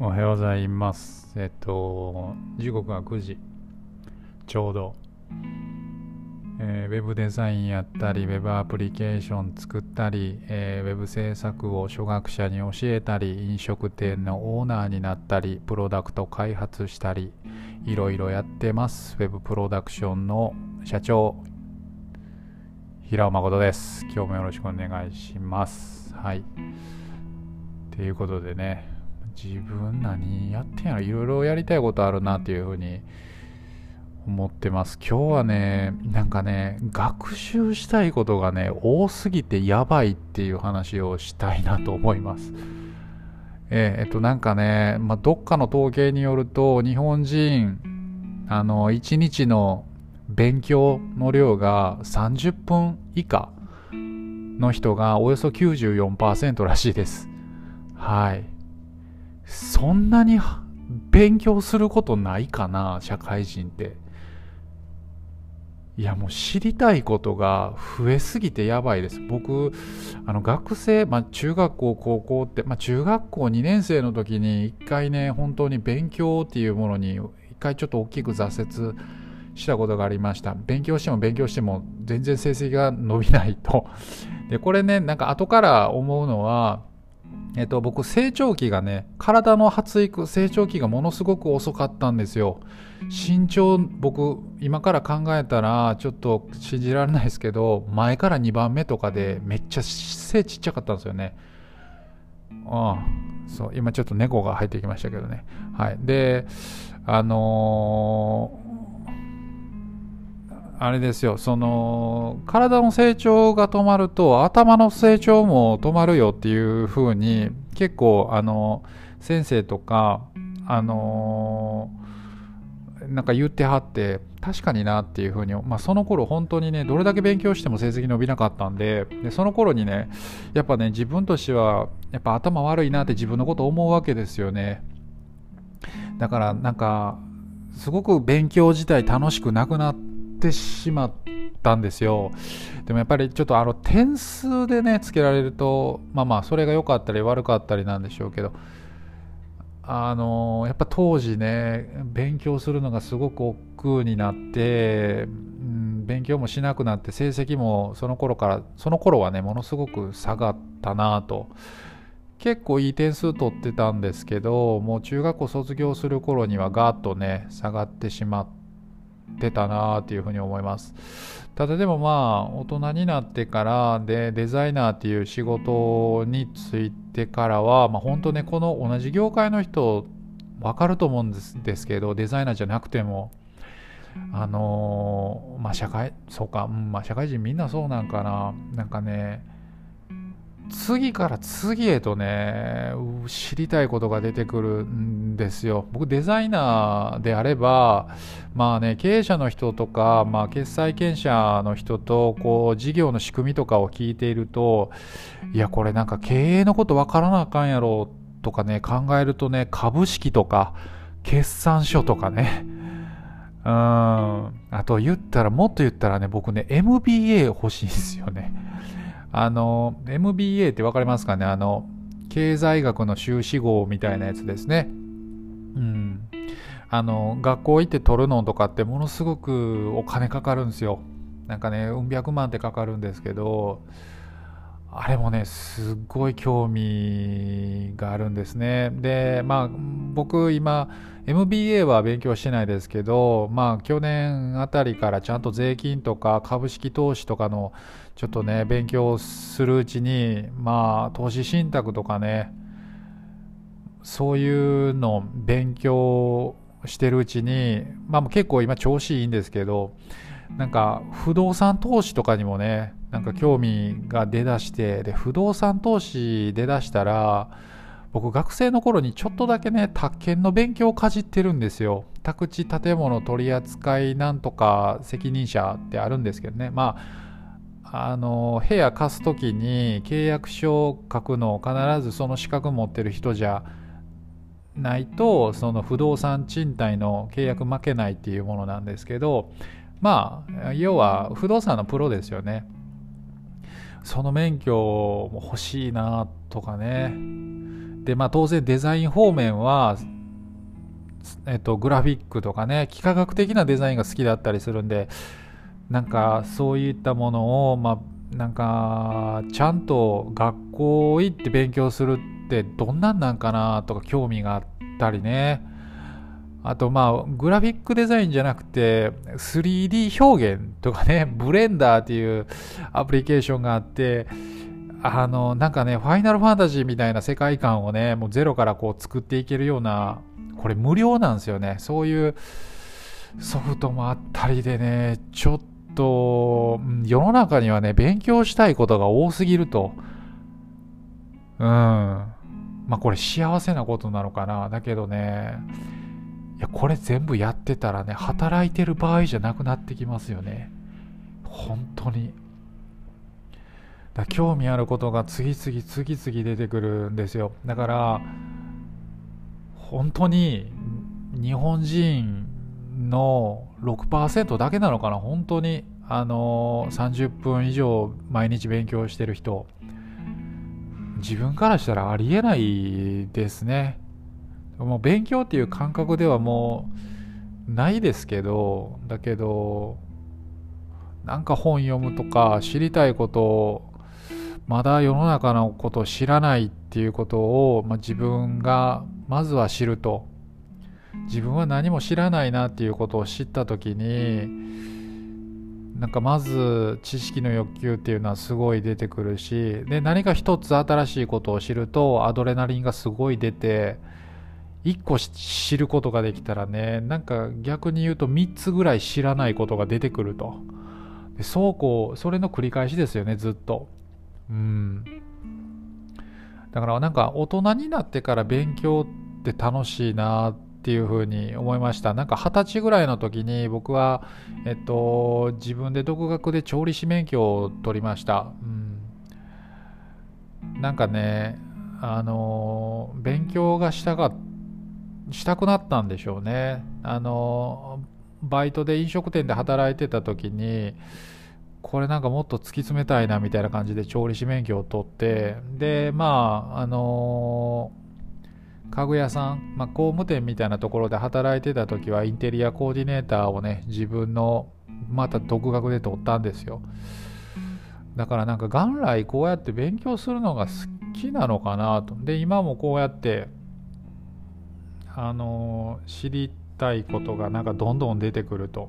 おはようございます。えっと、時刻は9時ちょうど、えーウェブデザインやったり、ウェブアプリケーション作ったり、えーウェブ制作を初学者に教えたり、飲食店のオーナーになったり、プロダクト開発したり、いろいろやってます。ウェブプロダクションの社長、平尾誠です。今日もよろしくお願いします。はい。ということでね、自分何やってんやろいろいろやりたいことあるなっていうふうに思ってます。今日はね、なんかね、学習したいことがね、多すぎてやばいっていう話をしたいなと思います。えっと、なんかね、まあ、どっかの統計によると、日本人、あの、1日の勉強の量が30分以下の人がおよそ94%らしいです。はい。そんなに勉強することないかな、社会人って。いや、もう知りたいことが増えすぎてやばいです。僕、あの学生、まあ、中学校、高校って、まあ、中学校2年生の時に一回ね、本当に勉強っていうものに一回ちょっと大きく挫折したことがありました。勉強しても勉強しても全然成績が伸びないと。で、これね、なんか後から思うのは、えっと、僕成長期がね体の発育成長期がものすごく遅かったんですよ。身長僕今から考えたらちょっと信じられないですけど前から2番目とかでめっちゃ背ちっちゃかったんですよね。ああそう今ちょっと猫が入ってきましたけどね。はい。であのーあれですよ、その、体の成長が止まると、頭の成長も止まるよっていうふうに、結構、あの、先生とか、あのなんか言ってはって、確かになっていうふうに、まあ、その頃本当にね、どれだけ勉強しても成績伸びなかったんで、で、その頃にね、やっぱね、自分としては、やっぱ頭悪いなって自分のこと思うわけですよね。だから、なんか、すごく勉強自体楽しくなくなって、ってしまったんですよ。でもやっぱりちょっとあの点数でねつけられるとまあまあそれが良かったり悪かったりなんでしょうけどあのやっぱ当時ね勉強するのがすごく億劫になって、うん、勉強もしなくなって成績もその頃からその頃はねものすごく下がったなと。結構いい点数取ってたんですけどもう中学校卒業する頃にはガーッとね下がってしまってってたなっていうふうに思います。ただでもまあ大人になってからでデザイナーっていう仕事についてからは、まあ、本当ねこの同じ業界の人分かると思うんですですけどデザイナーじゃなくてもあのー、まあ社会そうか、うんまあ、社会人みんなそうなんかな。なんかね次から次へとね知りたいことが出てくるんですよ。僕デザイナーであればまあね経営者の人とか、まあ、決済権者の人とこう事業の仕組みとかを聞いているといやこれなんか経営のこと分からなあかんやろとかね考えるとね株式とか決算書とかね。うん。あと言ったらもっと言ったらね僕ね MBA 欲しいんですよね。あの MBA って分かりますかね？あの経済学の修士号みたいなやつですね。うん。あの学校行って取るのとかってものすごくお金かかるんですよ。なんかね、うん百万ってかかるんですけど、あれもね、すっごい興味があるんですね。で、まあ、僕今、MBA は勉強してないですけど、まあ、去年あたりからちゃんと税金とか株式投資とかのちょっとね、勉強するうちに、まあ、投資信託とかね、そういうの勉強してるうちに、まあ、結構今調子いいんですけど、なんか不動産投資とかにもね、なんか興味が出だして、で、不動産投資出だしたら、僕学生の頃にちょっとだけね、宅建の勉強をかじってるんですよ。宅地建物取扱いなんとか責任者ってあるんですけどね。まあ、あの、部屋貸すときに契約書を書くのを必ずその資格持ってる人じゃないと、その不動産賃貸の契約負けないっていうものなんですけど、まあ、要は不動産のプロですよね。その免許も欲しいなとかね。で、まあ当然デザイン方面は、えっと、グラフィックとかね、幾何学的なデザインが好きだったりするんで、なんかそういったものを、まあ、なんか、ちゃんと学校行って勉強するってどんなんなんかなとか興味があったりね。あとまあ、グラフィックデザインじゃなくて、3D 表現とかね、ブレンダーっていうアプリケーションがあって、あの、なんかね、ファイナルファンタジーみたいな世界観をね、もうゼロからこう作っていけるような、これ無料なんですよね。そういうソフトもあったりでね、ちょっと、世の中にはね、勉強したいことが多すぎると。うん。まあこれ幸せなことなのかな。だけどね、いや、これ全部やってたらね、働いてる場合じゃなくなってきますよね。本当に。だ興味あることが次々次々出てくるんですよ。だから、本当に日本人の6%だけなのかな、本当に。あの30分以上毎日勉強してる人。自分からしたらありえないですね。もう勉強っていう感覚ではもうないですけどだけどなんか本読むとか知りたいことをまだ世の中のことを知らないっていうことを、まあ、自分がまずは知ると。自分は何も知らないなっていうことを知った時になんかまず知識の欲求っていうのはすごい出てくるしで何か一つ新しいことを知るとアドレナリンがすごい出て1個知ることができたらねなんか逆に言うと3つぐらい知らないことが出てくると。でそうこうそれの繰り返しですよねずっと。うん。だからなんか大人になってから勉強って楽しいなっていうふうに思いました。なんか二十歳ぐらいの時に僕はえっと自分で独学で調理師免許を取りました。うん。なんかねあの勉強がしたかった。したくなったんでしょうね。あのバイトで飲食店で働いてた時にこれなんかもっと突き詰めたいなみたいな感じで調理師免許を取ってでまああの家具屋さん、まあ、工務店みたいなところで働いてた時はインテリアコーディネーターをね自分のまた独学で取ったんですよだからなんか元来こうやって勉強するのが好きなのかなとで今もこうやってあの知りたいことがなんかどんどん出てくると。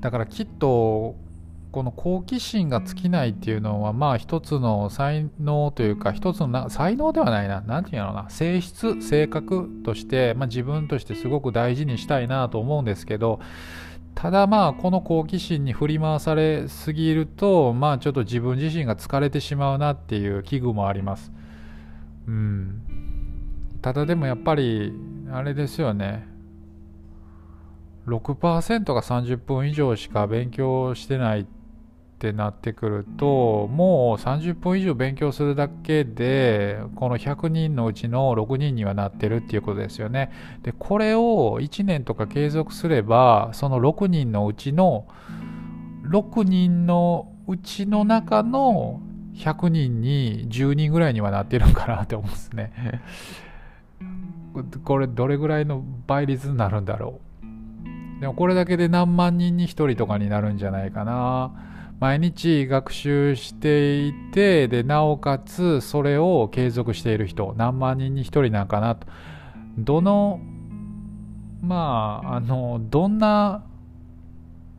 だからきっとこの好奇心が尽きないっていうのはまあ一つの才能というか一つのな才能ではないな。何て言うのな。性質性格として、まあ、自分としてすごく大事にしたいなと思うんですけどただまあこの好奇心に振り回されすぎるとまあちょっと自分自身が疲れてしまうなっていう危惧もあります。うん。ただでもやっぱりあれですよね。6%が30分以上しか勉強してないってなってくるともう30分以上勉強するだけでこの100人のうちの6人にはなってるっていうことですよね。でこれを1年とか継続すればその6人のうちの6人のうちの中の100人に10人ぐらいにはなってるんかなって思うんですね。これどれぐらいの倍率になるんだろう。でもこれだけで何万人に1人とかになるんじゃないかな。毎日学習していてでなおかつそれを継続している人何万人に1人なんかなと。どのまああのどんな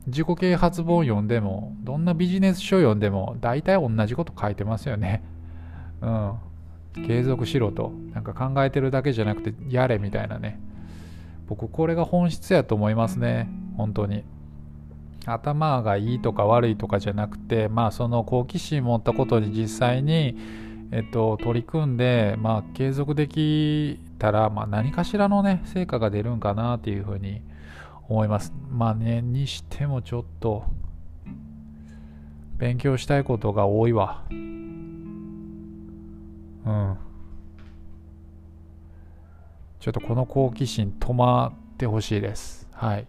自己啓発本読んでもどんなビジネス書読んでも大体同じこと書いてますよね。うん。継続しろとなんか考えてるだけじゃなくてやれみたいなね。僕これが本質やと思いますね。本当に。頭がいいとか悪いとかじゃなくてまあその好奇心持ったことに実際にえっと取り組んでまあ継続できたらまあ何かしらのね成果が出るんかなっていうふうに思います。まあねにしてもちょっと勉強したいことが多いわ。うん。ちょっとこの好奇心止まってほしいです。はい。